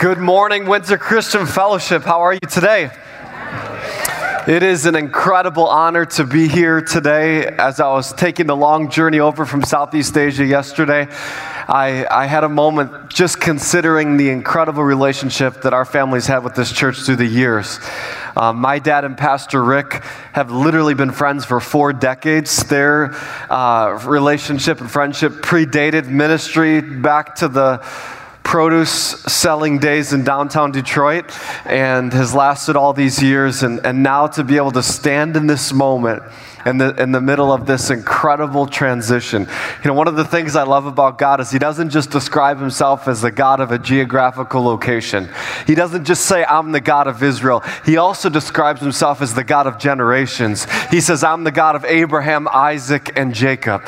Good morning, Windsor Christian Fellowship. How are you today? It is an incredible honor to be here today. As I was taking the long journey over from Southeast Asia yesterday, I, I had a moment just considering the incredible relationship that our families had with this church through the years. Um, my dad and Pastor Rick have literally been friends for four decades. Their uh, relationship and friendship predated ministry back to the produce selling days in downtown Detroit and has lasted all these years. And, and now to be able to stand in this moment in the, in the middle of this incredible transition. You know, one of the things I love about God is He doesn't just describe Himself as the God of a geographical location. He doesn't just say, I'm the God of Israel. He also describes Himself as the God of generations. He says, I'm the God of Abraham, Isaac, and Jacob.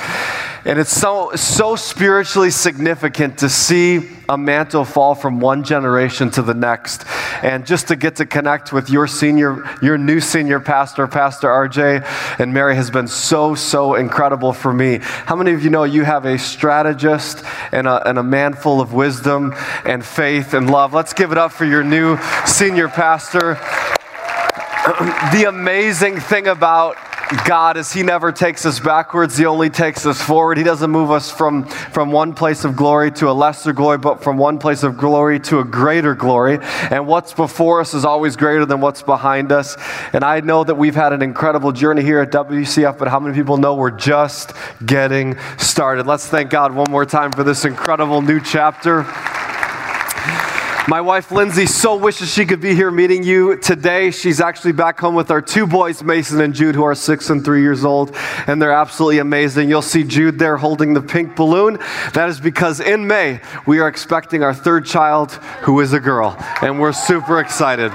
And it's so, so spiritually significant to see a mantle fall from one generation to the next. And just to get to connect with your senior, your new senior pastor, Pastor RJ and Mary has been so, so incredible for me. How many of you know you have a strategist and a, and a man full of wisdom and faith and love? Let's give it up for your new senior pastor. the amazing thing about God is He never takes us backwards, He only takes us forward. He doesn't move us from, from one place of glory to a lesser glory, but from one place of glory to a greater glory. And what's before us is always greater than what's behind us. And I know that we've had an incredible journey here at WCF, but how many people know we're just getting started? Let's thank God one more time for this incredible new chapter. My wife Lindsay so wishes she could be here meeting you today. She's actually back home with our two boys, Mason and Jude, who are six and three years old, and they're absolutely amazing. You'll see Jude there holding the pink balloon. That is because in May, we are expecting our third child, who is a girl, and we're super excited.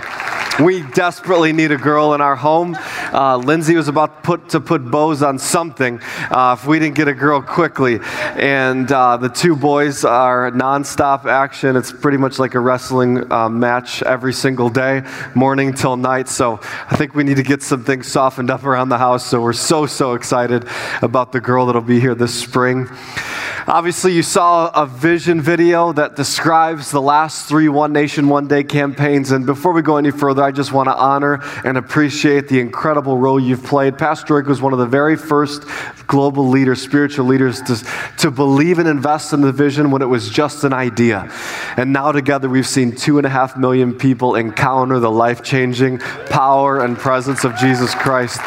We desperately need a girl in our home. Uh, Lindsay was about to put, to put bows on something uh, if we didn't get a girl quickly. And uh, the two boys are nonstop action. It's pretty much like a wrestling uh, match every single day, morning till night. So I think we need to get some things softened up around the house. So we're so, so excited about the girl that'll be here this spring. Obviously, you saw a vision video that describes the last three One Nation, One Day campaigns. And before we go any further, I just want to honor and appreciate the incredible role you've played. Pastor Rick was one of the very first global leaders, spiritual leaders, to, to believe and invest in the vision when it was just an idea. And now together, we've seen two and a half million people encounter the life changing power and presence of Jesus Christ.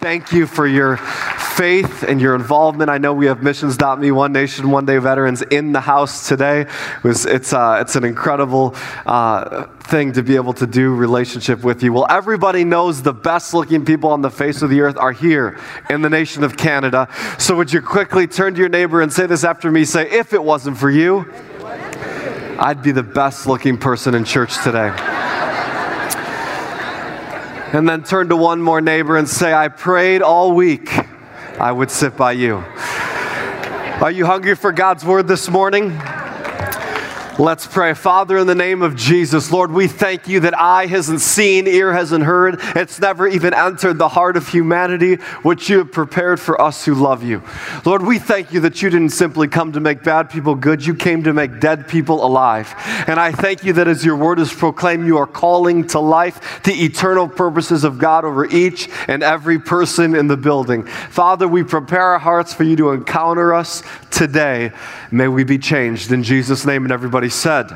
Thank you for your faith and your involvement. I know we have Missions.me, One Nation, One Day veterans in the house today. It was, it's, uh, it's an incredible uh, thing to be able to do relationship with you. Well, everybody knows the best looking people on the face of the earth are here in the nation of Canada. So would you quickly turn to your neighbor and say this after me? Say, if it wasn't for you, I'd be the best looking person in church today. And then turn to one more neighbor and say, I prayed all week I would sit by you. Are you hungry for God's word this morning? Let's pray. Father, in the name of Jesus, Lord, we thank you that eye hasn't seen, ear hasn't heard, it's never even entered the heart of humanity which you have prepared for us who love you. Lord, we thank you that you didn't simply come to make bad people good, you came to make dead people alive. And I thank you that as your word is proclaimed, you are calling to life the eternal purposes of God over each and every person in the building. Father, we prepare our hearts for you to encounter us today. May we be changed in Jesus' name and everybody said.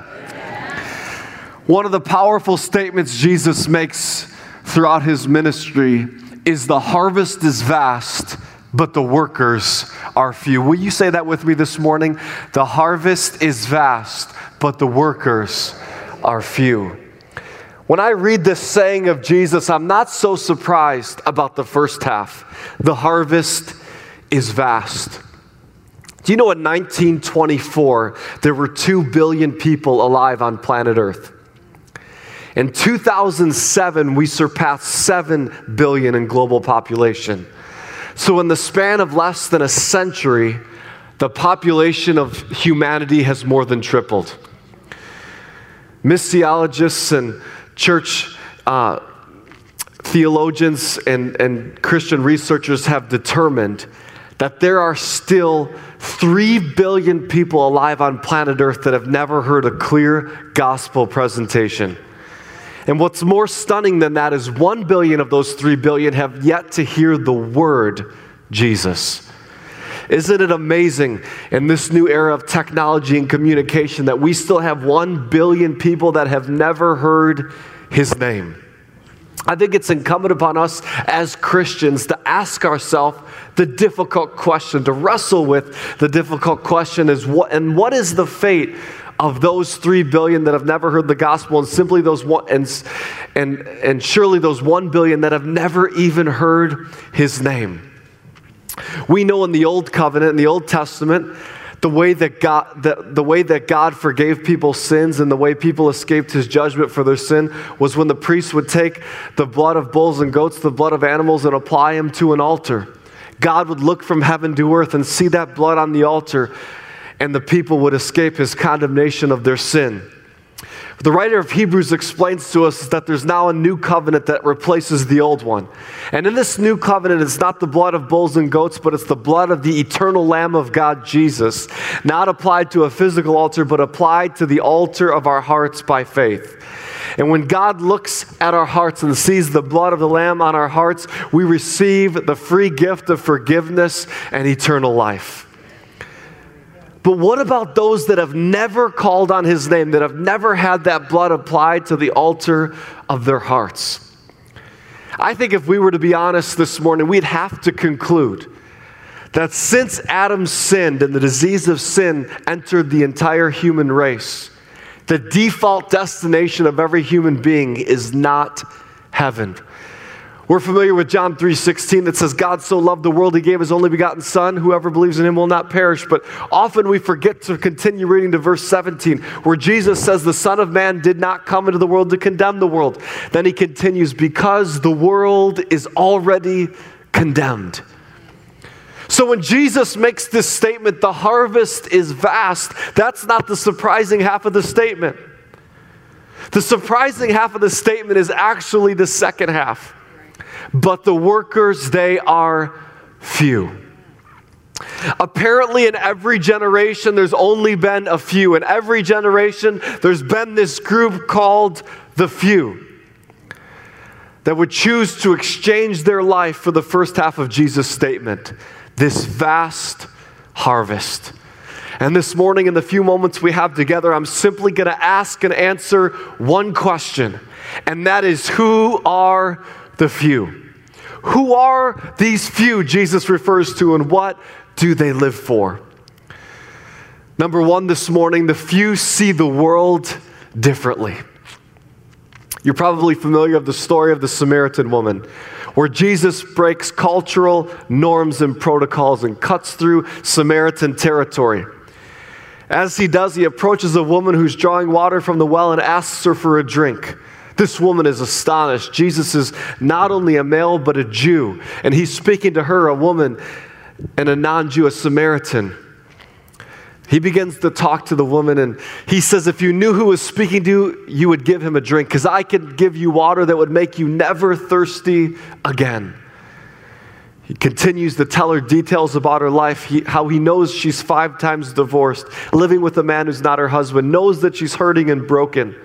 One of the powerful statements Jesus makes throughout his ministry is the harvest is vast, but the workers are few. Will you say that with me this morning? The harvest is vast, but the workers are few. When I read this saying of Jesus, I'm not so surprised about the first half. The harvest is vast. Do you know in 1924 there were 2 billion people alive on planet Earth? In 2007, we surpassed 7 billion in global population. So, in the span of less than a century, the population of humanity has more than tripled. Missiologists and church uh, theologians and, and Christian researchers have determined that there are still 3 billion people alive on planet Earth that have never heard a clear gospel presentation. And what's more stunning than that is 1 billion of those 3 billion have yet to hear the word Jesus. Isn't it amazing in this new era of technology and communication that we still have 1 billion people that have never heard his name? I think it's incumbent upon us as Christians to ask ourselves the difficult question, to wrestle with the difficult question is what and what is the fate of those three billion that have never heard the gospel, and simply those one and and and surely those one billion that have never even heard his name. We know in the old covenant, in the Old Testament, the way that God, the, the way that God forgave people's sins and the way people escaped his judgment for their sin was when the priest would take the blood of bulls and goats, the blood of animals, and apply them to an altar. God would look from heaven to earth and see that blood on the altar, and the people would escape his condemnation of their sin. The writer of Hebrews explains to us that there's now a new covenant that replaces the old one. And in this new covenant, it's not the blood of bulls and goats, but it's the blood of the eternal Lamb of God, Jesus, not applied to a physical altar, but applied to the altar of our hearts by faith. And when God looks at our hearts and sees the blood of the Lamb on our hearts, we receive the free gift of forgiveness and eternal life. But what about those that have never called on his name, that have never had that blood applied to the altar of their hearts? I think if we were to be honest this morning, we'd have to conclude that since Adam sinned and the disease of sin entered the entire human race, the default destination of every human being is not heaven. We're familiar with John 3:16 that says God so loved the world he gave his only begotten son. Whoever believes in him will not perish. But often we forget to continue reading to verse 17 where Jesus says the son of man did not come into the world to condemn the world. Then he continues because the world is already condemned. So when Jesus makes this statement the harvest is vast that's not the surprising half of the statement. The surprising half of the statement is actually the second half but the workers, they are few. Apparently, in every generation, there's only been a few. In every generation, there's been this group called the few that would choose to exchange their life for the first half of Jesus' statement this vast harvest. And this morning, in the few moments we have together, I'm simply going to ask and answer one question, and that is who are the few? Who are these few Jesus refers to, and what do they live for? Number one, this morning, the few see the world differently. You're probably familiar with the story of the Samaritan woman, where Jesus breaks cultural norms and protocols and cuts through Samaritan territory. As he does, he approaches a woman who's drawing water from the well and asks her for a drink. This woman is astonished. Jesus is not only a male, but a Jew. And he's speaking to her, a woman, and a non Jew, a Samaritan. He begins to talk to the woman, and he says, If you knew who was speaking to you, you would give him a drink, because I could give you water that would make you never thirsty again. He continues to tell her details about her life, he, how he knows she's five times divorced, living with a man who's not her husband, knows that she's hurting and broken.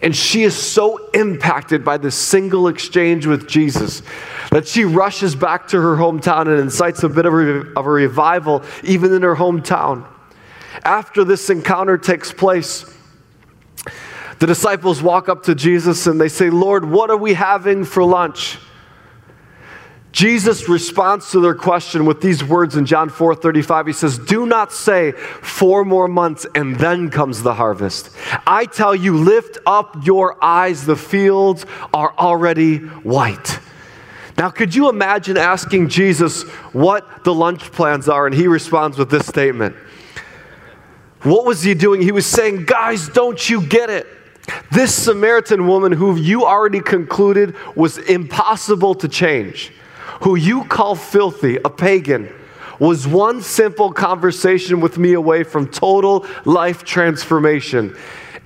And she is so impacted by this single exchange with Jesus that she rushes back to her hometown and incites a bit of a, of a revival even in her hometown. After this encounter takes place, the disciples walk up to Jesus and they say, Lord, what are we having for lunch? Jesus responds to their question with these words in John 4 35. He says, Do not say four more months and then comes the harvest. I tell you, lift up your eyes, the fields are already white. Now, could you imagine asking Jesus what the lunch plans are? And he responds with this statement What was he doing? He was saying, Guys, don't you get it? This Samaritan woman, who you already concluded was impossible to change, who you call filthy, a pagan, was one simple conversation with me away from total life transformation.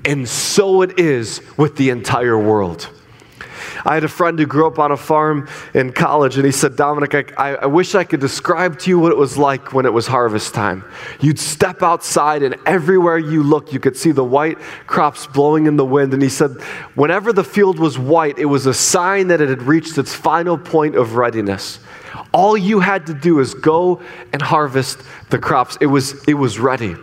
And so it is with the entire world. I had a friend who grew up on a farm in college, and he said, Dominic, I, I, wish I could describe to you what it was like when it was harvest time. You'd step outside, and everywhere you looked, you could see the white crops blowing in the wind. And he said, whenever the field was white, it was a sign that it had reached its final point of readiness. All you had to do is go and harvest the crops. It was, it was ready.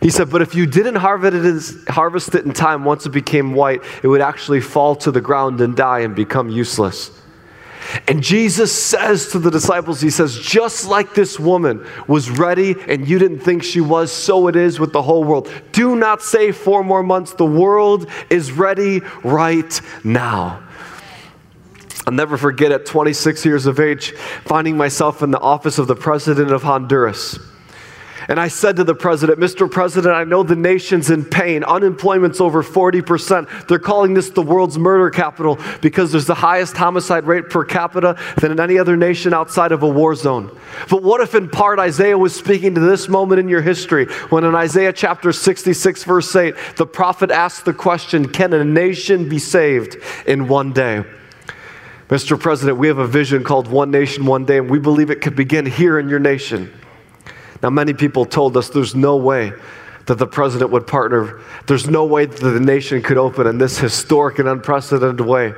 He said, but if you didn't harvest it in time, once it became white, it would actually fall to the ground and die and become useless. And Jesus says to the disciples, He says, just like this woman was ready and you didn't think she was, so it is with the whole world. Do not say four more months. The world is ready right now. I'll never forget at 26 years of age, finding myself in the office of the president of Honduras. And I said to the president, Mr. President, I know the nation's in pain. Unemployment's over 40%. They're calling this the world's murder capital because there's the highest homicide rate per capita than in any other nation outside of a war zone. But what if, in part, Isaiah was speaking to this moment in your history when in Isaiah chapter 66, verse 8, the prophet asked the question Can a nation be saved in one day? Mr. President, we have a vision called One Nation, One Day, and we believe it could begin here in your nation. Now, many people told us there's no way that the president would partner. There's no way that the nation could open in this historic and unprecedented way.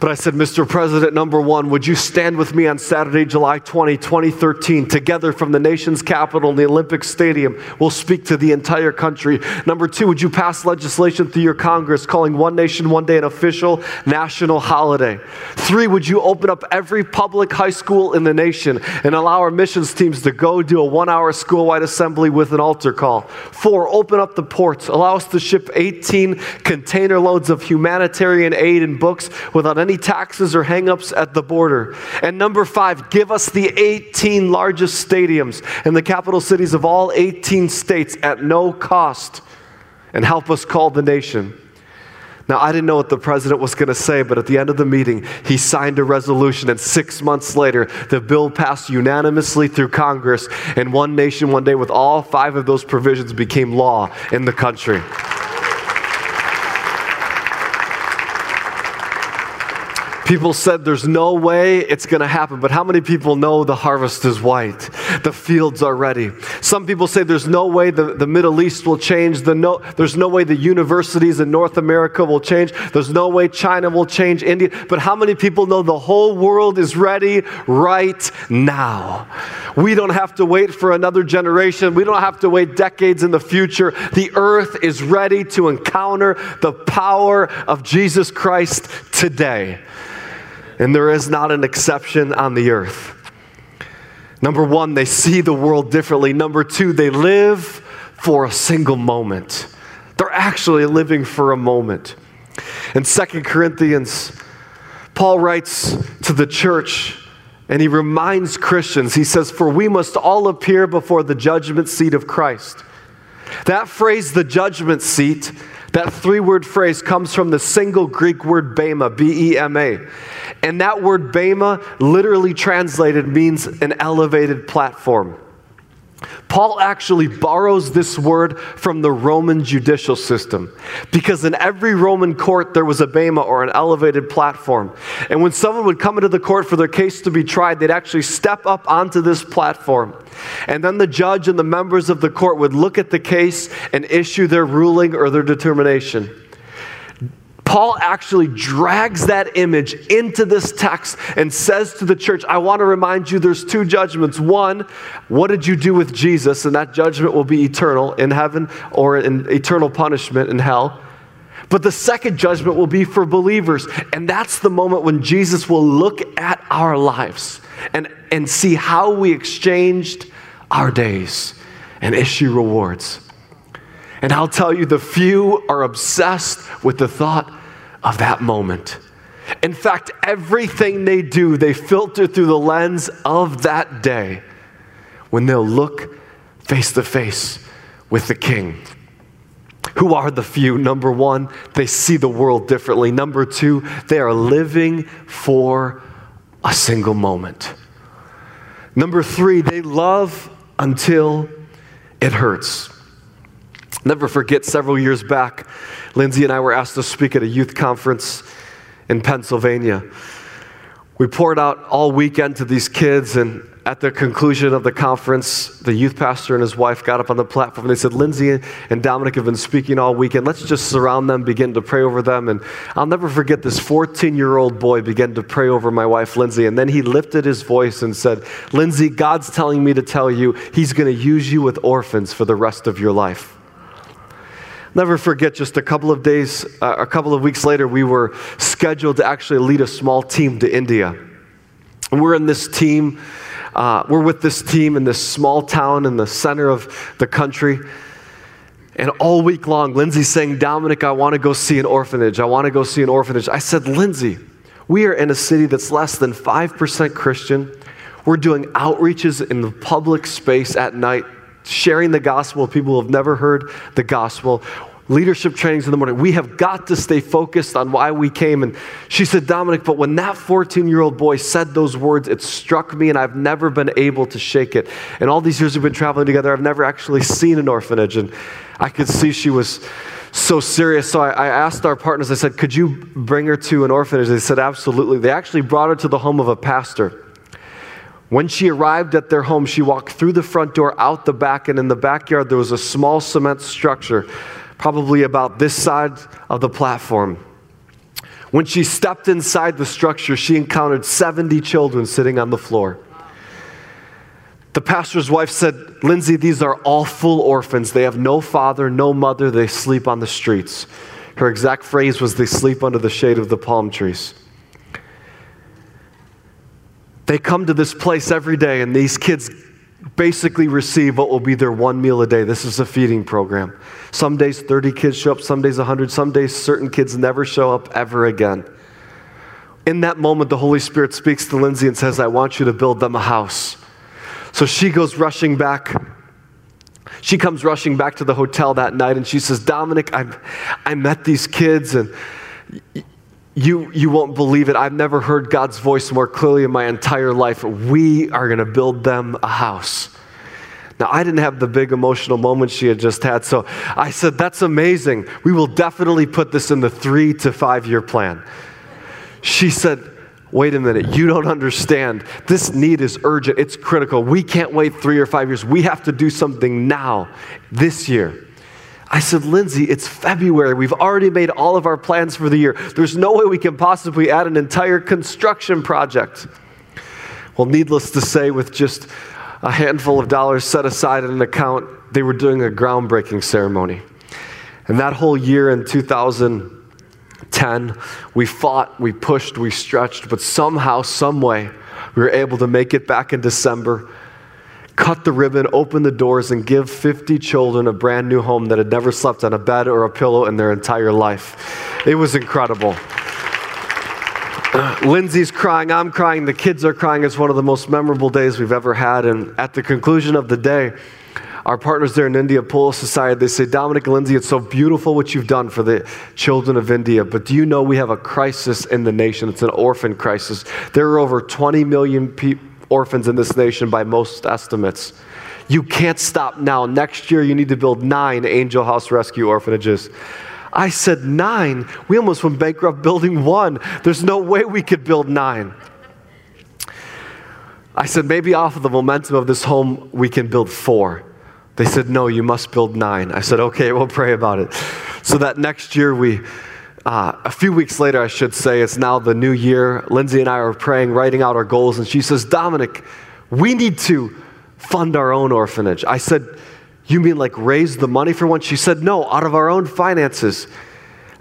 But I said, Mr. President, number one, would you stand with me on Saturday, July 20, 2013, together from the nation's capital in the Olympic Stadium? We'll speak to the entire country. Number two, would you pass legislation through your Congress calling One Nation, One Day an official national holiday? Three, would you open up every public high school in the nation and allow our missions teams to go do a one hour school wide assembly with an altar call? Four, open up the ports, allow us to ship 18 container loads of humanitarian aid and books without any taxes or hangups at the border. And number five, give us the 18 largest stadiums in the capital cities of all 18 states at no cost and help us call the nation. Now, I didn't know what the president was going to say, but at the end of the meeting, he signed a resolution, and six months later, the bill passed unanimously through Congress, and One Nation, One Day, with all five of those provisions, became law in the country. People said there's no way it's going to happen, but how many people know the harvest is white? The fields are ready. Some people say there's no way the, the Middle East will change. The no, there's no way the universities in North America will change. There's no way China will change India. But how many people know the whole world is ready right now? We don't have to wait for another generation. We don't have to wait decades in the future. The earth is ready to encounter the power of Jesus Christ today and there is not an exception on the earth. Number one, they see the world differently. Number two, they live for a single moment. They're actually living for a moment. In Second Corinthians, Paul writes to the church and he reminds Christians, he says, For we must all appear before the judgment seat of Christ. That phrase, the judgment seat, that three word phrase comes from the single Greek word bema, B E M A. And that word bema, literally translated, means an elevated platform. Paul actually borrows this word from the Roman judicial system because in every Roman court there was a bema or an elevated platform. And when someone would come into the court for their case to be tried, they'd actually step up onto this platform. And then the judge and the members of the court would look at the case and issue their ruling or their determination. Paul actually drags that image into this text and says to the church, I want to remind you there's two judgments. One, what did you do with Jesus? And that judgment will be eternal in heaven or in eternal punishment in hell. But the second judgment will be for believers. And that's the moment when Jesus will look at our lives and, and see how we exchanged our days and issue rewards. And I'll tell you, the few are obsessed with the thought of that moment. In fact, everything they do, they filter through the lens of that day when they'll look face to face with the King. Who are the few? Number one, they see the world differently. Number two, they are living for a single moment. Number three, they love until it hurts. Never forget, several years back, Lindsay and I were asked to speak at a youth conference in Pennsylvania. We poured out all weekend to these kids, and at the conclusion of the conference, the youth pastor and his wife got up on the platform and they said, Lindsay and Dominic have been speaking all weekend. Let's just surround them, begin to pray over them. And I'll never forget this 14 year old boy began to pray over my wife, Lindsay. And then he lifted his voice and said, Lindsay, God's telling me to tell you he's going to use you with orphans for the rest of your life. Never forget, just a couple of days, uh, a couple of weeks later, we were scheduled to actually lead a small team to India. And we're in this team uh, we're with this team in this small town in the center of the country. And all week long, Lindsay's saying, Dominic, I want to go see an orphanage. I want to go see an orphanage. I said, Lindsay, we are in a city that's less than 5% Christian. We're doing outreaches in the public space at night, sharing the gospel with people who have never heard the gospel leadership trainings in the morning. We have got to stay focused on why we came. And she said, Dominic, but when that 14 year old boy said those words, it struck me, and I've never been able to shake it. And all these years we've been traveling together, I've never actually seen an orphanage. And I could see she was so serious. So I, I, asked our partners, I said, Could you bring her to an orphanage? They said, Absolutely. They actually brought her to the home of a pastor. When she arrived at their home, she walked through the front door, out the back, and in the backyard, there was a small cement structure probably about this side of the platform. When she stepped inside the structure, she encountered 70 children sitting on the floor. The pastor's wife said, Lindsay, these are all full orphans. They have no father, no mother. They sleep on the streets. Her exact phrase was, They sleep under the shade of the palm trees. They come to this place every day, and these kids basically receive what will be their one meal a day. This is a feeding program. Some days 30 kids show up, some days 100, some days certain kids never show up ever again. In that moment, the Holy Spirit speaks to Lindsay and says, I want you to build them a house. So she goes rushing back. She comes rushing back to the hotel that night and she says, Dominic, I, I met these kids and you, you won't believe it. I've never heard God's voice more clearly in my entire life. We are going to build them a house. Now, I didn't have the big emotional moment she had just had, so I said, That's amazing. We will definitely put this in the three to five year plan. She said, Wait a minute, you don't understand. This need is urgent, it's critical. We can't wait three or five years. We have to do something now, this year. I said, Lindsay, it's February. We've already made all of our plans for the year. There's no way we can possibly add an entire construction project. Well, needless to say, with just a handful of dollars set aside in an account, they were doing a groundbreaking ceremony. And that whole year in 2010, we fought, we pushed, we stretched, but somehow, someway, we were able to make it back in December cut the ribbon, open the doors, and give 50 children a brand new home that had never slept on a bed or a pillow in their entire life. It was incredible. Uh, Lindsay's crying, I'm crying, the kids are crying. It's one of the most memorable days we've ever had. And at the conclusion of the day, our partners there in India pull us aside. They say, Dominic and Lindsay, it's so beautiful what you've done for the children of India, but do you know we have a crisis in the nation? It's an orphan crisis. There are over 20 million people orphans in this nation by most estimates. You can't stop now. Next year, you need to build nine Angel House Rescue orphanages. I said, Nine? We almost went bankrupt building one. There's no way we could build nine. I said, Maybe off of the momentum of this home, we can build four. They said, No, you must build nine. I said, Okay, we'll pray about it. So that next year, we uh, a few weeks later, I should say, it's now the new year. Lindsay and I are praying, writing out our goals, and she says, Dominic, we need to fund our own orphanage. I said, You mean like raise the money for one? She said, No, out of our own finances.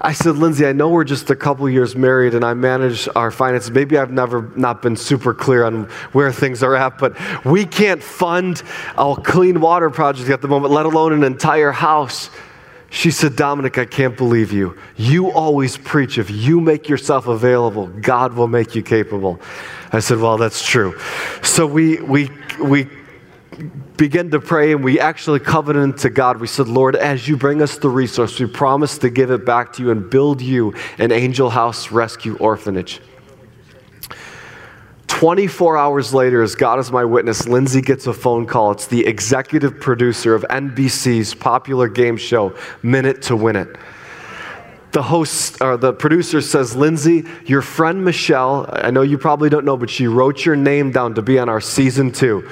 I said, Lindsay, I know we're just a couple years married and I manage our finances. Maybe I've never not been super clear on where things are at, but we can't fund a clean water project at the moment, let alone an entire house. She said, Dominic, I can't believe you. You always preach if you make yourself available, God will make you capable. I said, Well, that's true. So we, we, we began to pray and we actually covenanted to God. We said, Lord, as you bring us the resource, we promise to give it back to you and build you an Angel House Rescue Orphanage. 24 hours later, as God is my witness, Lindsay gets a phone call. It's the executive producer of NBC's popular game show, Minute to Win It. The host, or the producer says, Lindsay, your friend Michelle, I know you probably don't know, but she wrote your name down to be on our season two.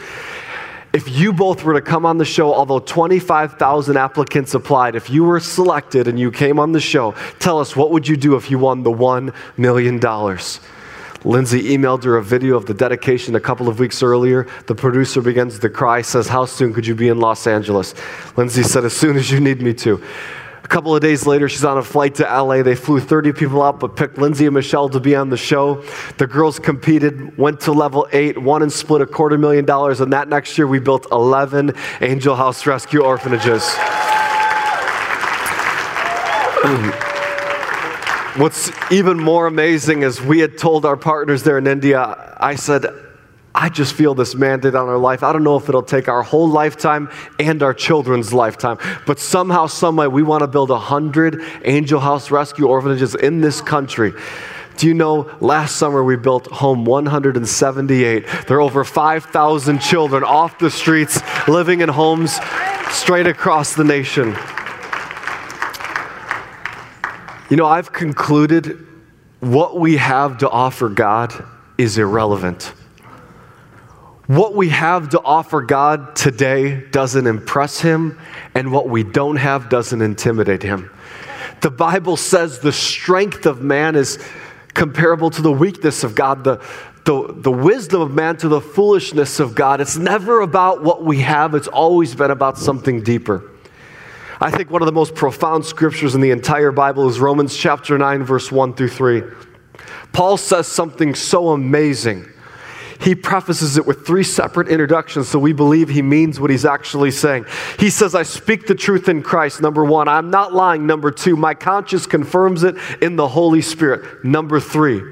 If you both were to come on the show, although 25,000 applicants applied, if you were selected and you came on the show, tell us what would you do if you won the $1 million? Lindsay emailed her a video of the dedication a couple of weeks earlier. The producer begins to cry, says, How soon could you be in Los Angeles? Lindsay said, As soon as you need me to. A couple of days later, she's on a flight to LA. They flew 30 people out, but picked Lindsay and Michelle to be on the show. The girls competed, went to level eight, won and split a quarter million dollars. And that next year, we built 11 Angel House Rescue orphanages. What's even more amazing is we had told our partners there in India, I said, I just feel this mandate on our life. I don't know if it'll take our whole lifetime and our children's lifetime, but somehow, someway, we want to build a hundred Angel House Rescue orphanages in this country. Do you know last summer we built home 178? There are over 5,000 children off the streets living in homes straight across the nation. You know, I've concluded what we have to offer God is irrelevant. What we have to offer God today doesn't impress Him, and what we don't have doesn't intimidate Him. The Bible says the strength of man is comparable to the weakness of God, the, the, the wisdom of man to the foolishness of God. It's never about what we have, it's always been about something deeper. I think one of the most profound scriptures in the entire Bible is Romans chapter 9, verse 1 through 3. Paul says something so amazing. He prefaces it with three separate introductions, so we believe he means what he's actually saying. He says, I speak the truth in Christ, number one. I'm not lying, number two. My conscience confirms it in the Holy Spirit, number three.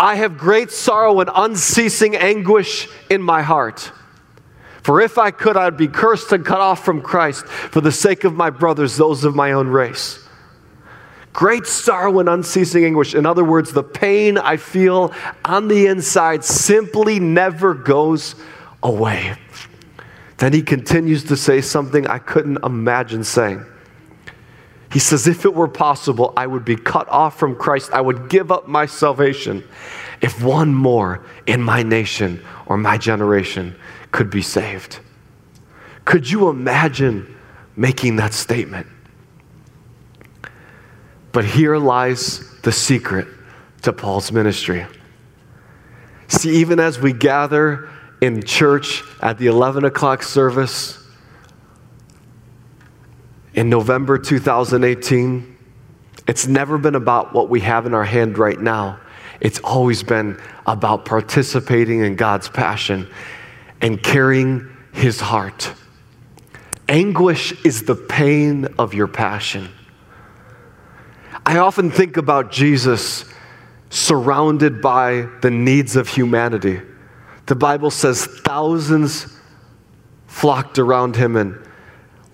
I have great sorrow and unceasing anguish in my heart. For if I could, I'd be cursed and cut off from Christ for the sake of my brothers, those of my own race. Great sorrow and unceasing anguish. In other words, the pain I feel on the inside simply never goes away. Then he continues to say something I couldn't imagine saying. He says, If it were possible, I would be cut off from Christ. I would give up my salvation if one more in my nation or my generation could be saved. Could you imagine making that statement? But here lies the secret to Paul's ministry. See, even as we gather in church at the 11 o'clock service in November 2018, it's never been about what we have in our hand right now. It's always been about participating in God's passion and carrying his heart. Anguish is the pain of your passion. I often think about Jesus surrounded by the needs of humanity. The Bible says thousands flocked around him, and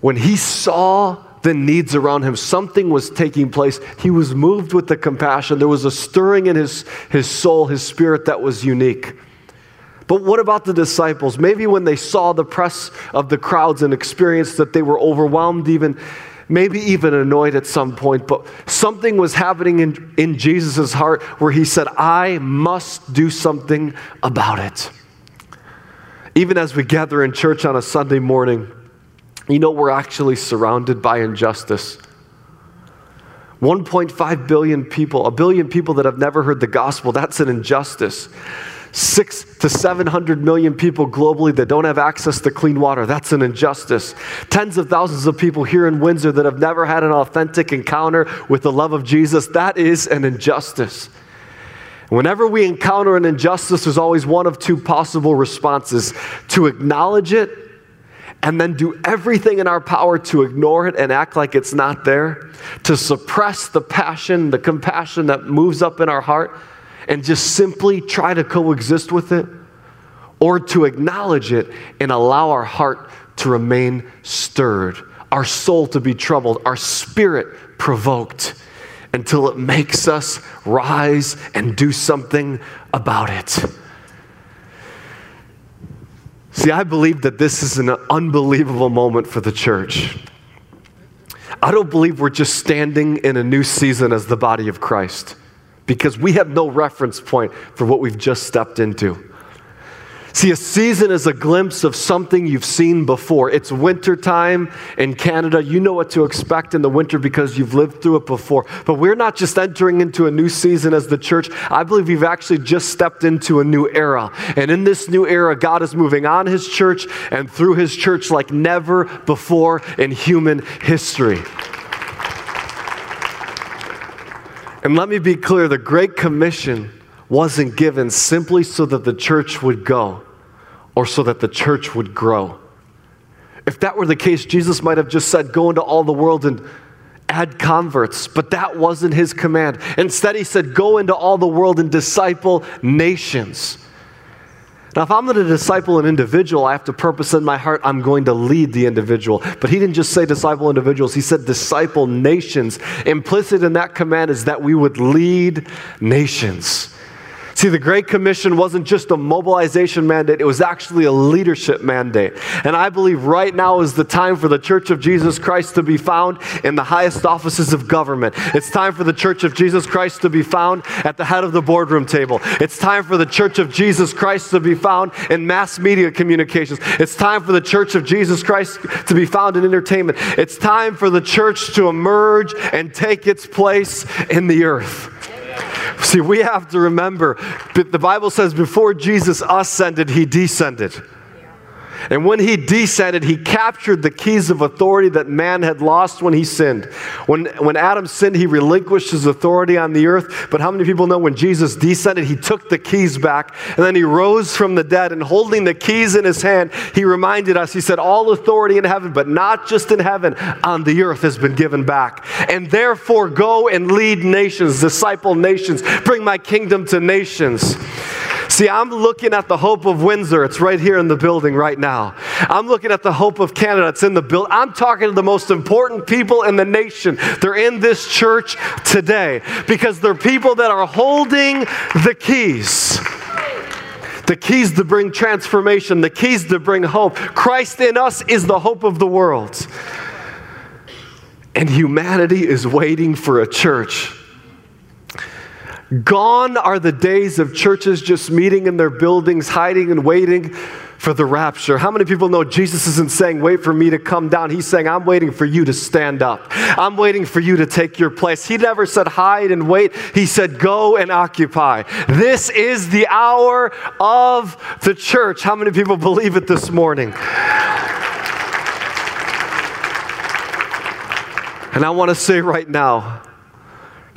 when he saw the needs around him, something was taking place. He was moved with the compassion. There was a stirring in his, his soul, his spirit that was unique. But what about the disciples? Maybe when they saw the press of the crowds and experienced that they were overwhelmed, even maybe even annoyed at some point, but something was happening in, in Jesus' heart where he said, I must do something about it. Even as we gather in church on a Sunday morning, you know, we're actually surrounded by injustice. 1.5 billion people, a billion people that have never heard the gospel, that's an injustice six to 700 million people globally that don't have access to clean water. That's an injustice. Tens of thousands of people here in Windsor that have never had an authentic encounter with the love of Jesus. That is an injustice. Whenever we encounter an injustice, there's always one of two possible responses to acknowledge it and then do everything in our power to ignore it and act like it's not there, to suppress the passion, the compassion that moves up in our heart and just simply try to coexist with it? or to acknowledge it and allow our heart to remain stirred, our soul to be troubled, our spirit provoked until it makes us rise and do something about it. See, I believe that this is an unbelievable moment for the church. I don't believe we're just standing in a new season as the body of Christ because we have no reference point for what we've just stepped into. See, a season is a glimpse of something you've seen before. It's wintertime in Canada. You know what to expect in the winter because you've lived through it before. But we're not just entering into a new season as the church. I believe we've actually just stepped into a new era. And in this new era, God is moving on His church and through His church like never before in human history. And let me be clear the Great Commission wasn't given simply so that the church would go or so that the church would grow. If that were the case, Jesus might have just said, Go into all the world and add converts, but that wasn't his command. Instead, he said, Go into all the world and disciple nations. Now, if I'm going to disciple an individual, I have to purpose in my heart, I'm going to lead the individual. But he didn't just say disciple individuals, he said disciple nations. Implicit in that command is that we would lead nations. See, the Great Commission wasn't just a mobilization mandate, it was actually a leadership mandate. And I believe right now is the time for the Church of Jesus Christ to be found in the highest offices of government. It's time for the Church of Jesus Christ to be found at the head of the boardroom table. It's time for the Church of Jesus Christ to be found in mass media communications. It's time for the Church of Jesus Christ to be found in entertainment. It's time for the church to emerge and take its place in the earth. See, we have to remember that the Bible says before Jesus ascended, he descended. And when he descended, he captured the keys of authority that man had lost when he sinned. When, when Adam sinned, he relinquished his authority on the earth. But how many people know when Jesus descended, he took the keys back and then he rose from the dead and holding the keys in his hand, he reminded us, he said, All authority in heaven, but not just in heaven, on the earth has been given back. And therefore, go and lead nations, disciple nations, bring my kingdom to nations. See, I'm looking at the hope of Windsor. It's right here in the building right now. I'm looking at the hope of Canada. It's in the building. I'm talking to the most important people in the nation. They're in this church today because they're people that are holding the keys the keys to bring transformation, the keys to bring hope. Christ in us is the hope of the world. And humanity is waiting for a church Gone are the days of churches just meeting in their buildings, hiding and waiting for the rapture. How many people know Jesus isn't saying, Wait for me to come down? He's saying, I'm waiting for you to stand up. I'm waiting for you to take your place. He never said, Hide and wait. He said, Go and occupy. This is the hour of the church. How many people believe it this morning? And I want to say right now,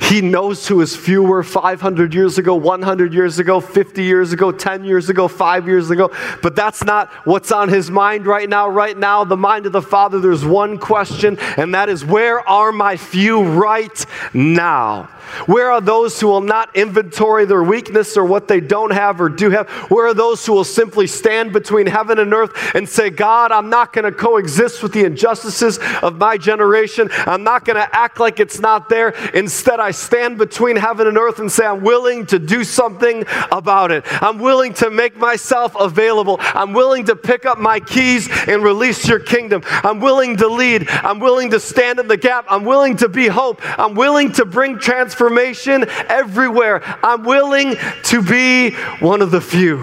he knows who his few were 500 years ago, 100 years ago, 50 years ago, 10 years ago, 5 years ago. But that's not what's on his mind right now. Right now, the mind of the Father, there's one question, and that is where are my few right now? Where are those who will not inventory their weakness or what they don't have or do have? Where are those who will simply stand between heaven and earth and say, God, I'm not going to coexist with the injustices of my generation. I'm not going to act like it's not there. Instead, I stand between heaven and earth and say, I'm willing to do something about it. I'm willing to make myself available. I'm willing to pick up my keys and release your kingdom. I'm willing to lead. I'm willing to stand in the gap. I'm willing to be hope. I'm willing to bring transformation everywhere. I'm willing to be one of the few.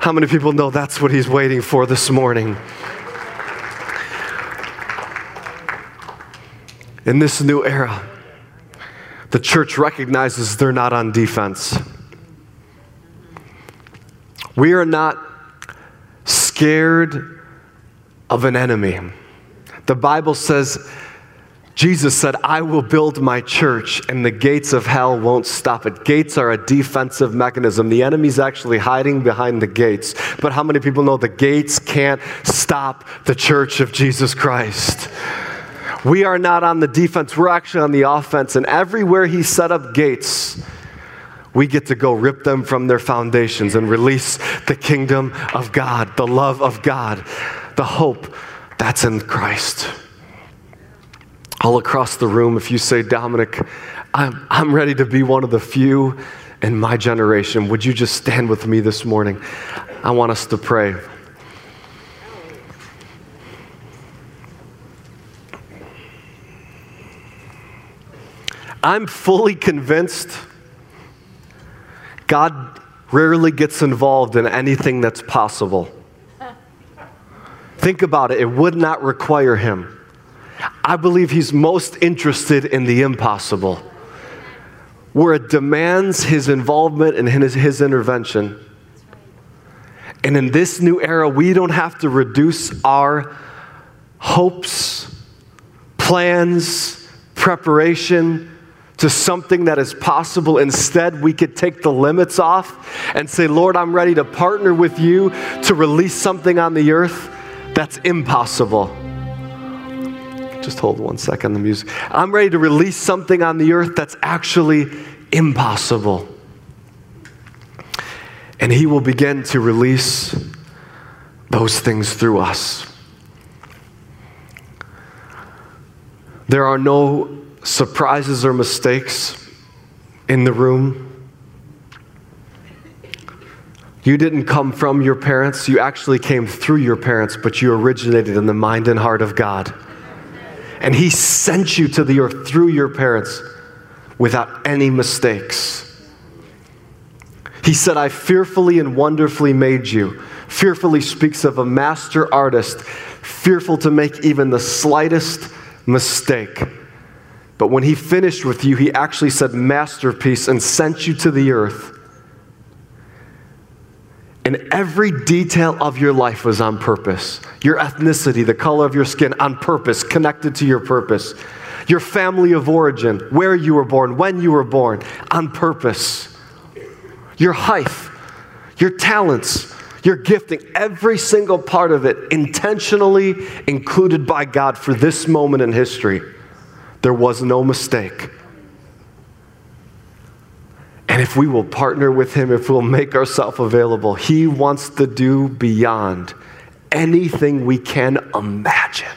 How many people know that's what he's waiting for this morning? In this new era, the church recognizes they're not on defense. We are not scared of an enemy. The Bible says, Jesus said, I will build my church and the gates of hell won't stop it. Gates are a defensive mechanism. The enemy's actually hiding behind the gates. But how many people know the gates can't stop the church of Jesus Christ? We are not on the defense, we're actually on the offense. And everywhere he set up gates, we get to go rip them from their foundations and release the kingdom of God, the love of God, the hope that's in Christ. All across the room, if you say, Dominic, I'm, I'm ready to be one of the few in my generation, would you just stand with me this morning? I want us to pray. I'm fully convinced God rarely gets involved in anything that's possible. Think about it, it would not require him. I believe he's most interested in the impossible, where it demands his involvement and his, his intervention. And in this new era, we don't have to reduce our hopes, plans, preparation, to something that is possible. Instead, we could take the limits off and say, Lord, I'm ready to partner with you to release something on the earth that's impossible. Just hold one second, the music. I'm ready to release something on the earth that's actually impossible. And He will begin to release those things through us. There are no surprises or mistakes in the room. You didn't come from your parents, you actually came through your parents, but you originated in the mind and heart of God. And He sent you to the earth through your parents without any mistakes. He said, I fearfully and wonderfully made you. Fearfully speaks of a master artist, fearful to make even the slightest mistake. But when he finished with you, he actually said, Masterpiece, and sent you to the earth. And every detail of your life was on purpose. Your ethnicity, the color of your skin, on purpose, connected to your purpose. Your family of origin, where you were born, when you were born, on purpose. Your height, your talents, your gifting, every single part of it intentionally included by God for this moment in history. There was no mistake. And if we will partner with Him, if we'll make ourselves available, He wants to do beyond anything we can imagine.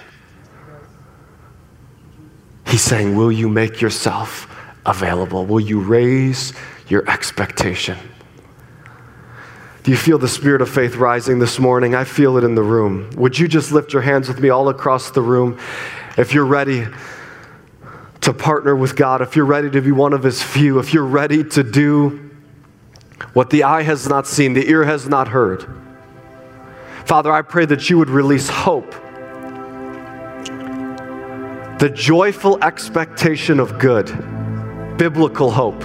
He's saying, Will you make yourself available? Will you raise your expectation? Do you feel the spirit of faith rising this morning? I feel it in the room. Would you just lift your hands with me all across the room? If you're ready, to partner with God, if you're ready to be one of His few, if you're ready to do what the eye has not seen, the ear has not heard, Father, I pray that you would release hope, the joyful expectation of good, biblical hope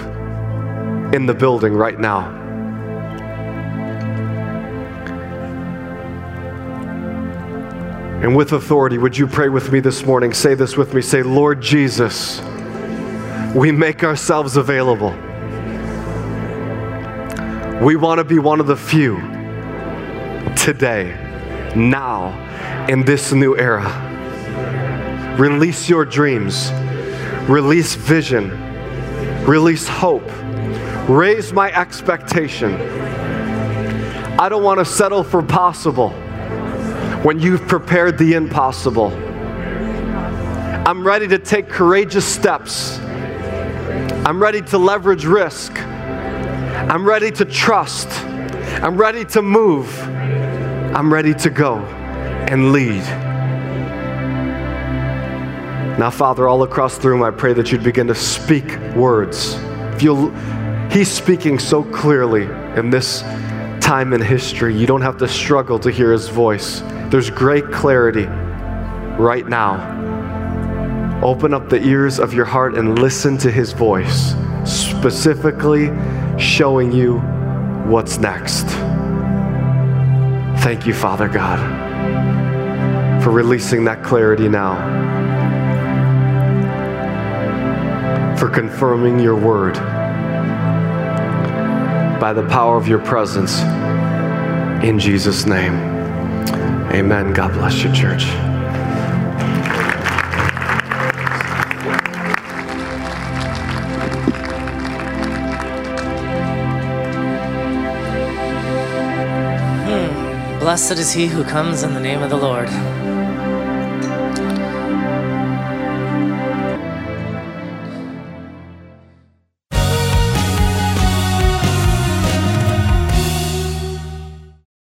in the building right now. And with authority, would you pray with me this morning? Say this with me. Say, Lord Jesus, we make ourselves available. We want to be one of the few today, now, in this new era. Release your dreams, release vision, release hope, raise my expectation. I don't want to settle for possible when you've prepared the impossible. I'm ready to take courageous steps. I'm ready to leverage risk. I'm ready to trust. I'm ready to move. I'm ready to go and lead. Now, Father, all across the room, I pray that you'd begin to speak words. If you'll, he's speaking so clearly in this time in history, you don't have to struggle to hear his voice. There's great clarity right now. Open up the ears of your heart and listen to his voice, specifically showing you what's next. Thank you, Father God, for releasing that clarity now, for confirming your word by the power of your presence. In Jesus' name. Amen. God bless you, church. Hmm. Blessed is he who comes in the name of the Lord.